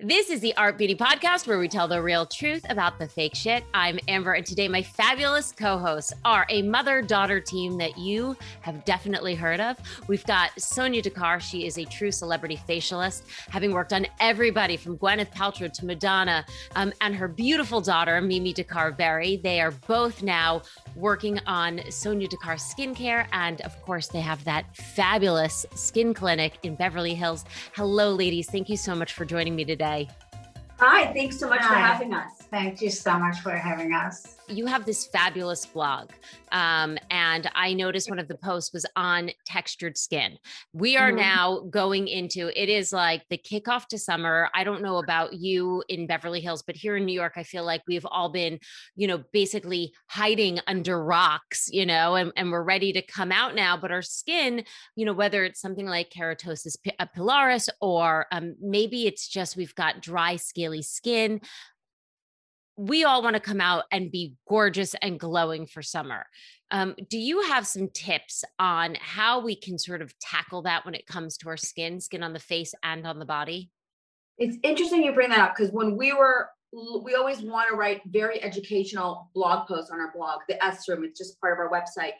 This is the Art Beauty Podcast where we tell the real truth about the fake shit. I'm Amber, and today my fabulous co hosts are a mother daughter team that you have definitely heard of. We've got Sonya Dakar. She is a true celebrity facialist, having worked on everybody from Gwyneth Paltrow to Madonna, um, and her beautiful daughter, Mimi Dakar Berry. They are both now working on Sonya Dakar skincare. And of course, they have that fabulous skin clinic in Beverly Hills. Hello, ladies. Thank you so much for joining me today. Hi, thanks so much Hi. for having us. Thank you so much for having us. You have this fabulous blog. Um, and I noticed one of the posts was on textured skin. We are Mhm. now going into it is like the kickoff to summer. I don't know about you in Beverly Hills, but here in New York, I feel like we've all been, you know, basically hiding under rocks, you know, and, and we're ready to come out now. But our skin, you know, whether it's something like keratosis uh, pilaris or um, maybe it's just we've got dry, scaly skin we all want to come out and be gorgeous and glowing for summer. Um, do you have some tips on how we can sort of tackle that when it comes to our skin, skin on the face and on the body? It's interesting you bring that up because when we were, we always want to write very educational blog posts on our blog, the S Room. It's just part of our website.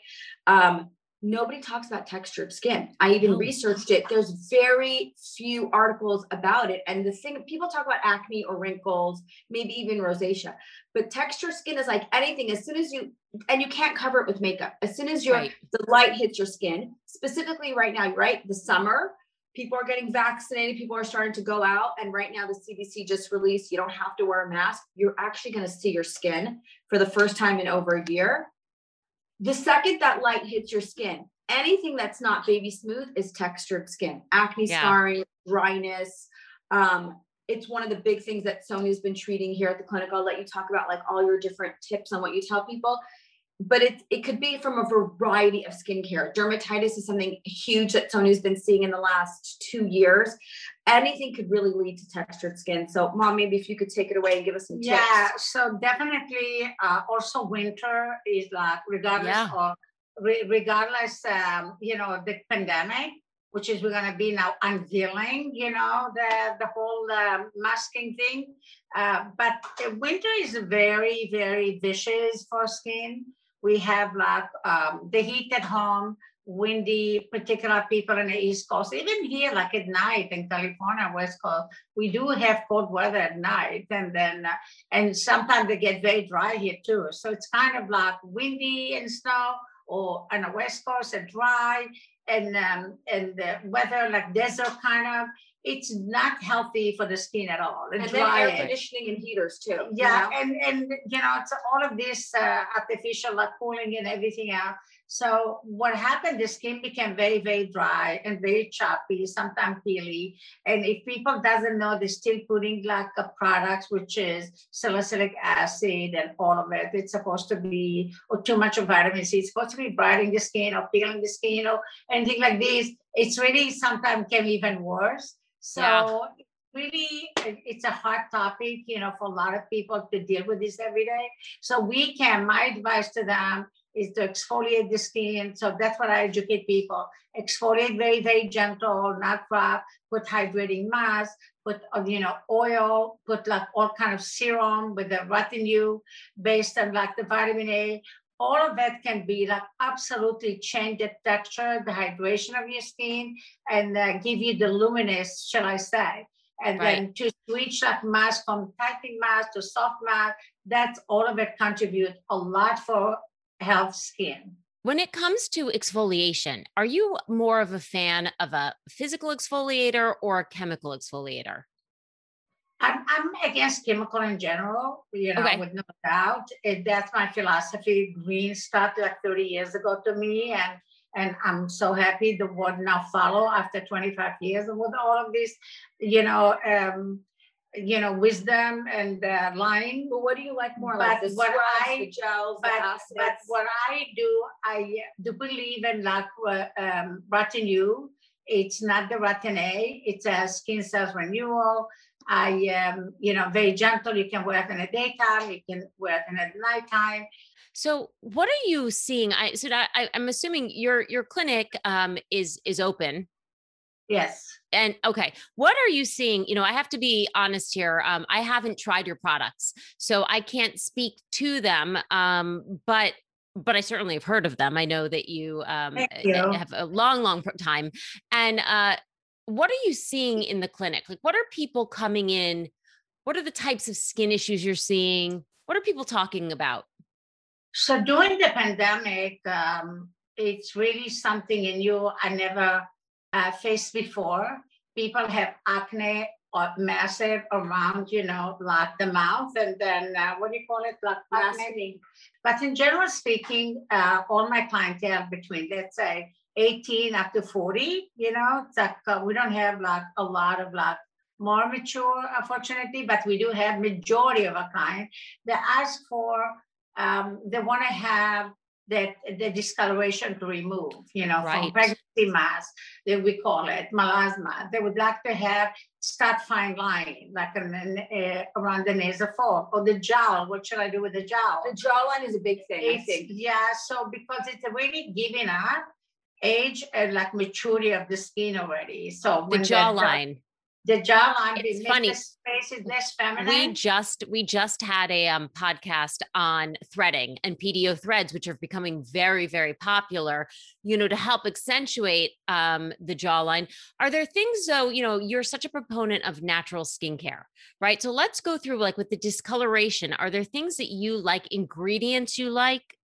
Um, nobody talks about textured skin. I even No. researched it. There's very few articles about it. And the thing, people talk about acne or wrinkles, maybe even rosacea, but textured skin is like anything. As soon as you, and you can't cover it with makeup. As soon as your Right. the light hits your skin, specifically right now, right? The summer, people are getting vaccinated, people are starting to go out. And right now, the CDC just released you don't have to wear a mask. You're actually going to see your skin for the first time in over a year. The second that light hits your skin, anything that's not baby smooth is textured skin, acne Yeah. scarring, dryness. Um, it's one of the big things that Sony's been treating here at the clinic. I'll let you talk about like all your different tips on what you tell people but it, it could be from a variety of skincare. Dermatitis is something huge that Sony's been seeing in the last two years. Anything could really lead to textured skin. So, mom, maybe if you could take it away and give us some tips. Yeah, so definitely uh, also winter is like regardless Yeah. of re- regardless um, you know of the pandemic, which is we're gonna be now unveiling, you know, the the whole um, masking thing. Uh, but uh, winter is very very vicious for skin. We have like um, the heat at home, windy, particular people in the East Coast, even here, like at night in California, West Coast, we do have cold weather at night, and then uh, and sometimes they get very dry here too. So it's kind of like windy and snow, or on the West Coast, and dry, and um, and the weather like desert kind of. It's not healthy for the skin at all. and then dry air conditioning and heaters too. you yeah know? and and you know it's all of this uh, artificial like cooling and everything else so what happened the skin became very very dry and very choppy sometimes peely. And if people doesn't know they're still putting like a products which is salicylic acid and all of it. It's supposed to be or too much of vitamin c. It's supposed to be brightening the skin or peeling the skin or anything like this. It's really sometimes can even worse. So Yeah. Really it's a hot topic you know for a lot of people to deal with this every day. So we can my advice to them is to exfoliate the skin. So that's what i educate people. Exfoliate very very gentle not rough put hydrating mask put uh, you know oil put like all kind of serum with the retinol based on like the vitamin a. All of that can be like absolutely change the texture the hydration of your skin and uh, give you the luminous shall i say and Right. then to switch that mask from tightening mask to soft mask, that's all of it contribute a lot for health skin. When it comes to exfoliation, are you more of a fan of a physical exfoliator or a chemical exfoliator? I'm, I'm against chemical in general, you know, Okay. with no doubt. It, that's my philosophy. Green started like 30 years ago to me, and and I'm so happy the word now follow after 25 years with all of this. You know, um, you know, wisdom and uh, lying. But what do you like more? But like the what I- the gels, But, the but what I do, I do believe in like uh, um, retinol. It's not the retin-A, it's a skin cells renewal. I am, you know, very gentle. You can wear it in the daytime, you can wear it in the nighttime. So, what are you seeing? I so I, I'm assuming your your clinic um, is is open. Yes. And okay, what are you seeing? You know, I have to be honest here. Um, I haven't tried your products, so I can't speak to them. Um, but but I certainly have heard of them. I know that you um uh, you. have a long, long time. And uh, what are you seeing in the clinic? Like, what are people coming in? What are the types of skin issues you're seeing? What are people talking about? So during the pandemic, um, it's really something in you I never uh, faced before. People have acne or massive around, you know, like the mouth, and then uh, what do you call it, like acne? But in general speaking, uh, all my clientele between let's say 18 up to 40, you know, it's like uh, we don't have like a lot of like more mature, unfortunately, but we do have majority of our clients that ask for um, they want to have that the discoloration to remove, you know, Right. from pregnancy mask, that we call it melasma. They would like to have start fine line, like an, an, uh, around the nasal fold or the jowl. What should I do with the jowl? The jawline is a big thing, I It's, think. yeah, so because it's really giving up age and like maturity of the skin already. So The when jaw- jawline. The jawline, It's funny. space is less we just we just had a um, podcast on threading and PDO threads, which are becoming very very popular. You know, to help accentuate um, the jawline. Are there things though? You know, you're such a proponent of natural skincare, right? So let's go through like with the discoloration. Are there things that you like, ingredients you like?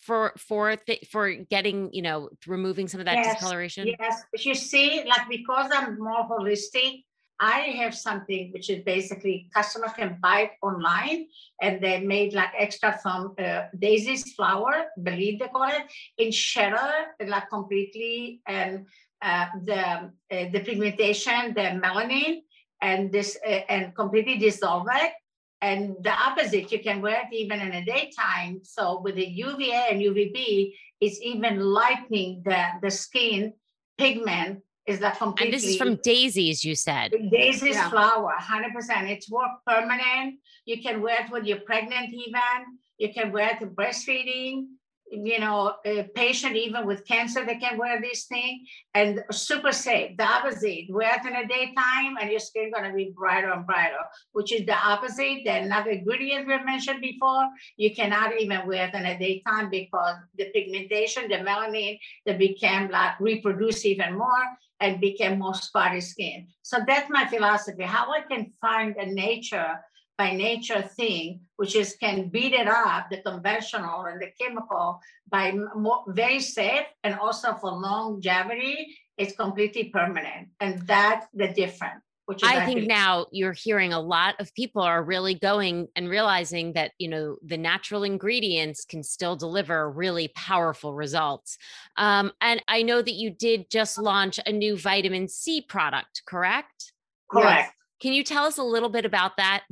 For for th- for getting you know removing some of that Yes, discoloration. Yes, you see, like because I'm more holistic, I have something which is basically customer can buy it online, and they made like extra from uh, Daisy's flower, believe they call it, in cheddar, like completely, and uh, the uh, the pigmentation, the melanin, and this uh, and completely dissolve it. And the opposite, you can wear it even in the daytime. So with the UVA and UVB, it's even lightening the, the skin pigment is like completely. And this is from Daisies, you said. Daisy's Yeah. flower, 100%. It's work permanent. You can wear it when you're pregnant, even. You can wear it to breastfeeding. You know, a patient even with cancer, they can wear this thing and super safe. The opposite, wear it in the daytime and your skin gonna be brighter and brighter, which is the opposite. The another ingredient we mentioned before, you cannot even wear it in the daytime because the pigmentation, the melanin, they became like reproduce even more and became more spotty skin. So that's my philosophy. How I can find a nature by nature thing, which is can beat it up, the conventional and the chemical, by more very safe and also for longevity, it's completely permanent. And that's the difference. Which is I think now you're hearing a lot of people are really going and realizing that, you know, the natural ingredients can still deliver really powerful results. Um, and I know that you did just launch a new vitamin C product, correct? correct. Can you tell us a little bit about that?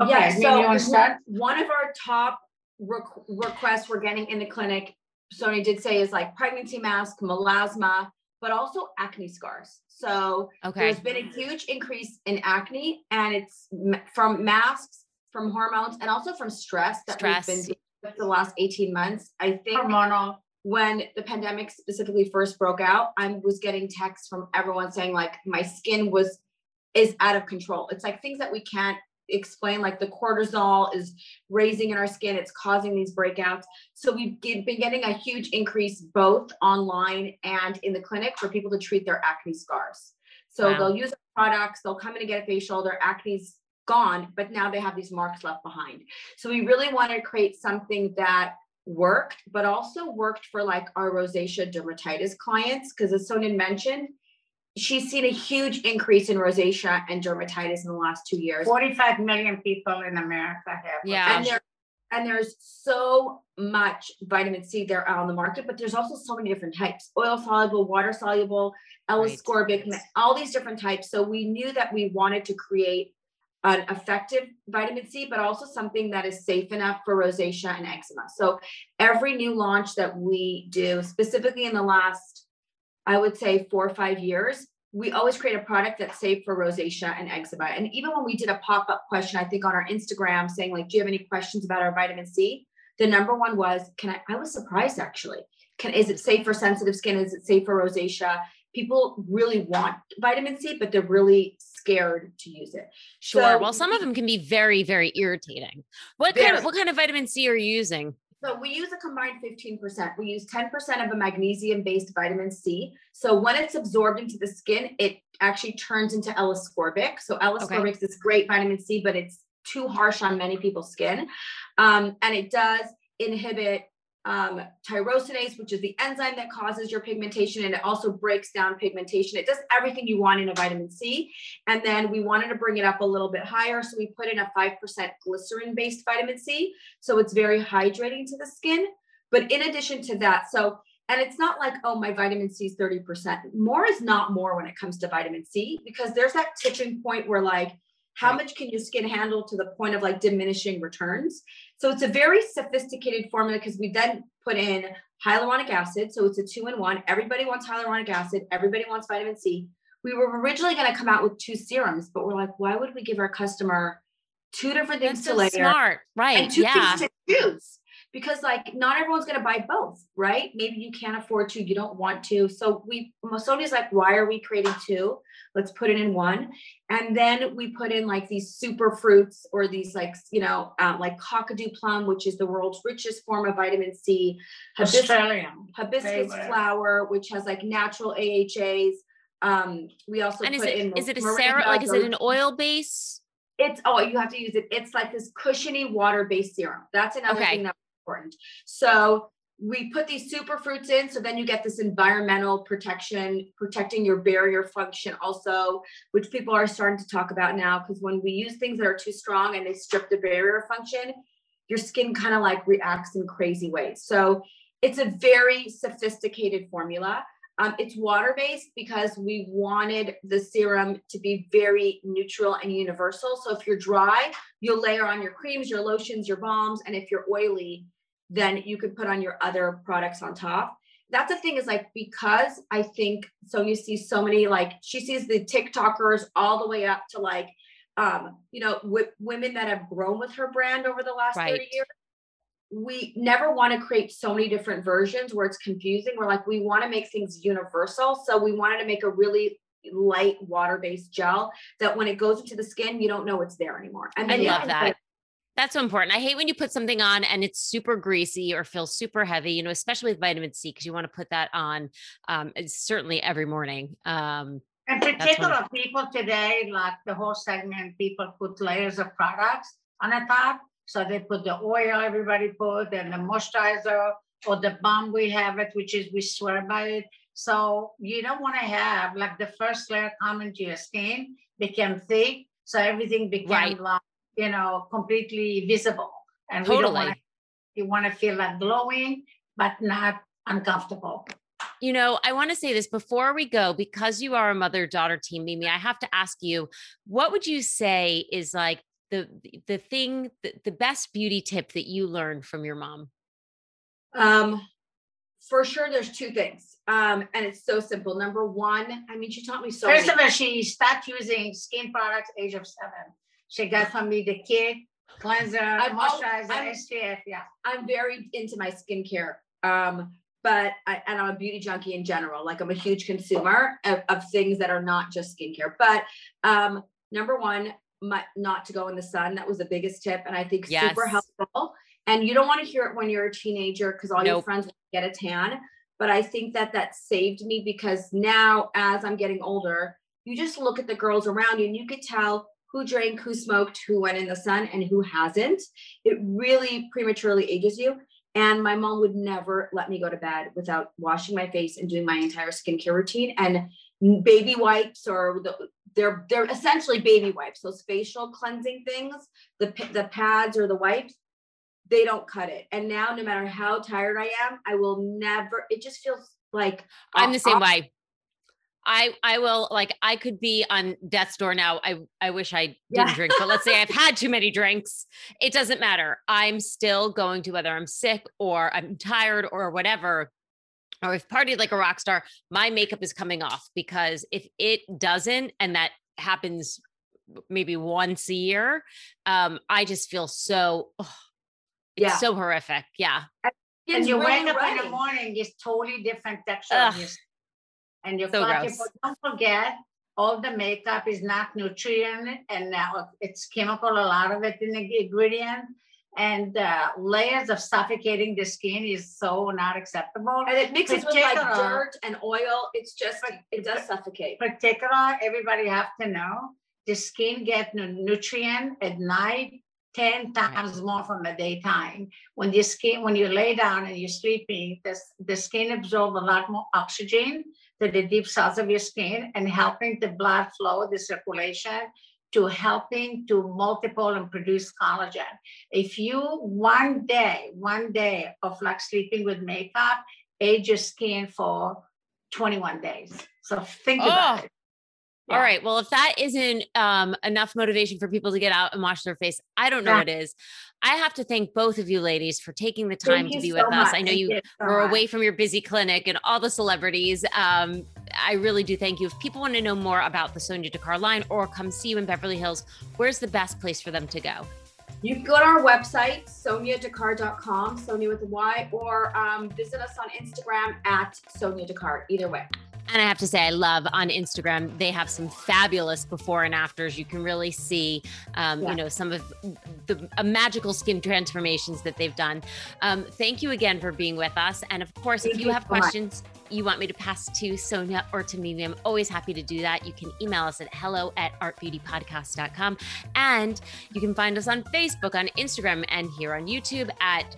Okay, Yeah, so you wanna start? one of our top requ- requests we're getting in the clinic, Sony did say is like pregnancy mask, melasma, but also acne scars. So Okay. there's been a huge increase in acne and it's m- from masks, from hormones, and also from stress that Stress. we've been dealing with the last 18 months. I think Hormonal. when the pandemic specifically first broke out, I was getting texts from everyone saying like my skin was is out of control. It's like things that we can't explain, like the cortisol is raising in our skin, it's causing these breakouts. So we've get- been getting a huge increase both online and in the clinic for people to treat their acne scars. So Wow. they'll use products, they'll come in and get a facial, their acne's gone, but now they have these marks left behind. So we really want to create something that worked, but also worked for like our rosacea dermatitis clients. Because as Sonya mentioned, she's seen a huge increase in rosacea and dermatitis in the last two years. 45 million people in America have. Yeah. And there and there's so much vitamin C there out on the market, but there's also so many different types: oil soluble, water soluble, L-ascorbic, all these different types. So we knew that we wanted to create an effective vitamin C, but also something that is safe enough for rosacea and eczema. So every new launch that we do, specifically in the last, I would say four or five years, we always create a product that's safe for rosacea and eczema. And even when we did a pop-up question, I think on our Instagram saying like, do you have any questions about our vitamin C? The number one was, can I, I was surprised actually. Can, is it safe for sensitive skin? Is it safe for rosacea? People really want vitamin C, but they're really scared to use it. Sure. So, well, some of them can be very, very irritating. What very. kind of what kind of vitamin C are you using? So we use a combined 15%. We use 10% of a magnesium-based vitamin C. So when it's absorbed into the skin, it actually turns into L-ascorbic. So L-ascorbic okay. is great vitamin C, but it's too harsh on many people's skin. Um, and it does inhibit um, tyrosinase, which is the enzyme that causes your pigmentation, and it also breaks down pigmentation. It does everything you want in a vitamin C. And then we wanted to bring it up a little bit higher. So we put in a 5% glycerin based vitamin C. So it's very hydrating to the skin. But in addition to that, so and it's not like, oh, my vitamin C is 30%. More is not more when it comes to vitamin C because there's that tipping point where, like, how much can your skin handle to the point of like diminishing returns? So it's a very sophisticated formula because we then put in hyaluronic acid. So it's a two in one. Everybody wants hyaluronic acid, everybody wants vitamin C. We were originally going to come out with two serums, but we're like, why would we give our customer two different things to so layer? Smart, right? And two yeah. things to choose because like not everyone's going to buy both right? Maybe you can't afford to you don't want to. So we Sonya's like why are we creating two? Let's put it in one. And then we put in like these super fruits or these like you know um, like Kakadu plum which is the world's richest form of vitamin c. Hibiscus, hibiscus flower which has like natural ahas um we also and put is it, in is it a serum like is it an oil base? It's oh you have to use it. It's like this cushiony water based serum. That's another okay. thing that important. So we put these super fruits in so then you get this environmental protection protecting your barrier function also which people are starting to talk about now because when we use things that are too strong and they strip the barrier function your skin kind of like reacts in crazy ways. So it's a very sophisticated formula. Um, it's water based because we wanted the serum to be very neutral and universal. So if you're dry you'll layer on your creams your lotions your balms and if you're oily then you could put on your other products on top. That's the thing is like because I think Sonya sees so many like she sees the TikTokers all the way up to like um you know w- women that have grown with her brand over the last right. 30 years. We never want to create so many different versions where it's confusing. We're like we want to make things universal, so we wanted to make a really light water-based gel that when it goes into the skin, you don't know it's there anymore. And I love that. That's so important. I hate when you put something on and it's super greasy or feels super heavy, you know, especially with vitamin C, because you want to put that on um, certainly every morning. Um, and particular people today, like the whole segment, people put layers of products on the top. So they put the oil everybody put and the moisturizer or the balm we have it, which is we swear by it. So you don't want to have like the first layer come into your skin, became thick. So everything became right. like you know, completely visible. And totally. we don't want you want to feel like glowing, but not uncomfortable. You know, I want to say this before we go, because you are a mother daughter team, Mimi, I have to ask you, what would you say is like the the thing, the, the best beauty tip that you learned from your mom? Um, for sure, there's two things. Um, and it's so simple. Number one, I mean, she taught me so. First many- of all, she stopped using skin products age of seven. She got from me the kit, cleanser, I'm moisturizer, I'm, SPF. Yeah. I'm very into my skincare. Um, but I, and I'm a beauty junkie in general. Like I'm a huge consumer of, of things that are not just skincare. But um, number one, my, not to go in the sun. That was the biggest tip, and I think yes. super helpful. And you don't want to hear it when you're a teenager because all nope. your friends get a tan. But I think that that saved me because now, as I'm getting older, you just look at the girls around you and you could tell who drank, who smoked, who went in the sun, and who hasn't. It really prematurely ages you. And my mom would never let me go to bed without washing my face and doing my entire skincare routine. And baby wipes or the, they're they're essentially baby wipes, those facial cleansing things, the the pads or the wipes, they don't cut it. And now, no matter how tired I am, I will never. It just feels like I'm the same way. I I will like I could be on death's door now. I I wish I didn't Yeah. drink, but let's say I've had too many drinks. It doesn't matter. I'm still going to whether I'm sick or I'm tired or whatever. Or if partied like a rock star, my makeup is coming off because if it doesn't, and that happens maybe once a year, um, I just feel so. ugh, it's Yeah. so horrific. Yeah. and Skin's you wake up in the morning, it's totally different texture. Ugh. on your skin. And you So feel like gross. you- don't forget, all the makeup is not nutrient and now it's chemical, a lot of it in the ingredient. And uh, layers of suffocating the skin is so not acceptable. And it mixes with like dirt and oil. It's just, it does suffocate. particular, everybody have to know, the skin get nutrient at night 10 times more from the daytime. When the skin, when you lay down and you're sleeping, the, the skin absorbs a lot more oxygen to the deep cells of your skin and helping the blood flow, the circulation to helping to multiple and produce collagen. If you one day, one day of like sleeping with makeup, age your skin for 21 days. So think about Oh. It. All Yeah. right. Well, if that isn't um, enough motivation for people to get out and wash their face, I don't know Yeah. what is. I have to thank both of you ladies for taking the time Thank to be so with us. I know Thank you so were much. away from your busy clinic and all the celebrities. Um, I really do thank you. If people want to know more about the Sonya Dakar line or come see you in Beverly Hills, where's the best place for them to go? You can go to our website, sonyadakar.com, Sonya with a Y, or um, visit us on Instagram at Sonya Dakar. Either way. And I have to say, I love on Instagram, they have some fabulous before and afters. You can really see, um, Yeah. you know, some of the uh, magical skin transformations that they've done. Um, thank you again for being with us. And of course, if you you have so much. questions, you want me to pass to Sonya or to Mimi, I'm always happy to do that. You can email us at hello at artbeautypodcast.com. And you can find us on Facebook, on Instagram, and here on YouTube at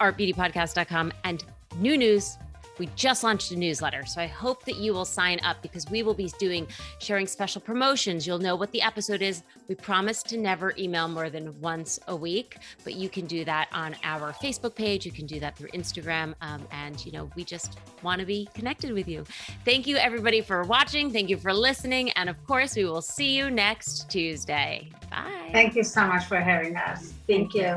artbeautypodcast.com. And new news. We just launched a newsletter. So I hope that you will sign up because we will be doing sharing special promotions. You'll know what the episode is. We promise to never email more than once a week, but you can do that on our Facebook page. You can do that through Instagram. Um, and, you know, we just want to be connected with you. Thank you, everybody, for watching. Thank you for listening. And of course, we will see you next Tuesday. Bye. Thank you so much for having us. Thank you.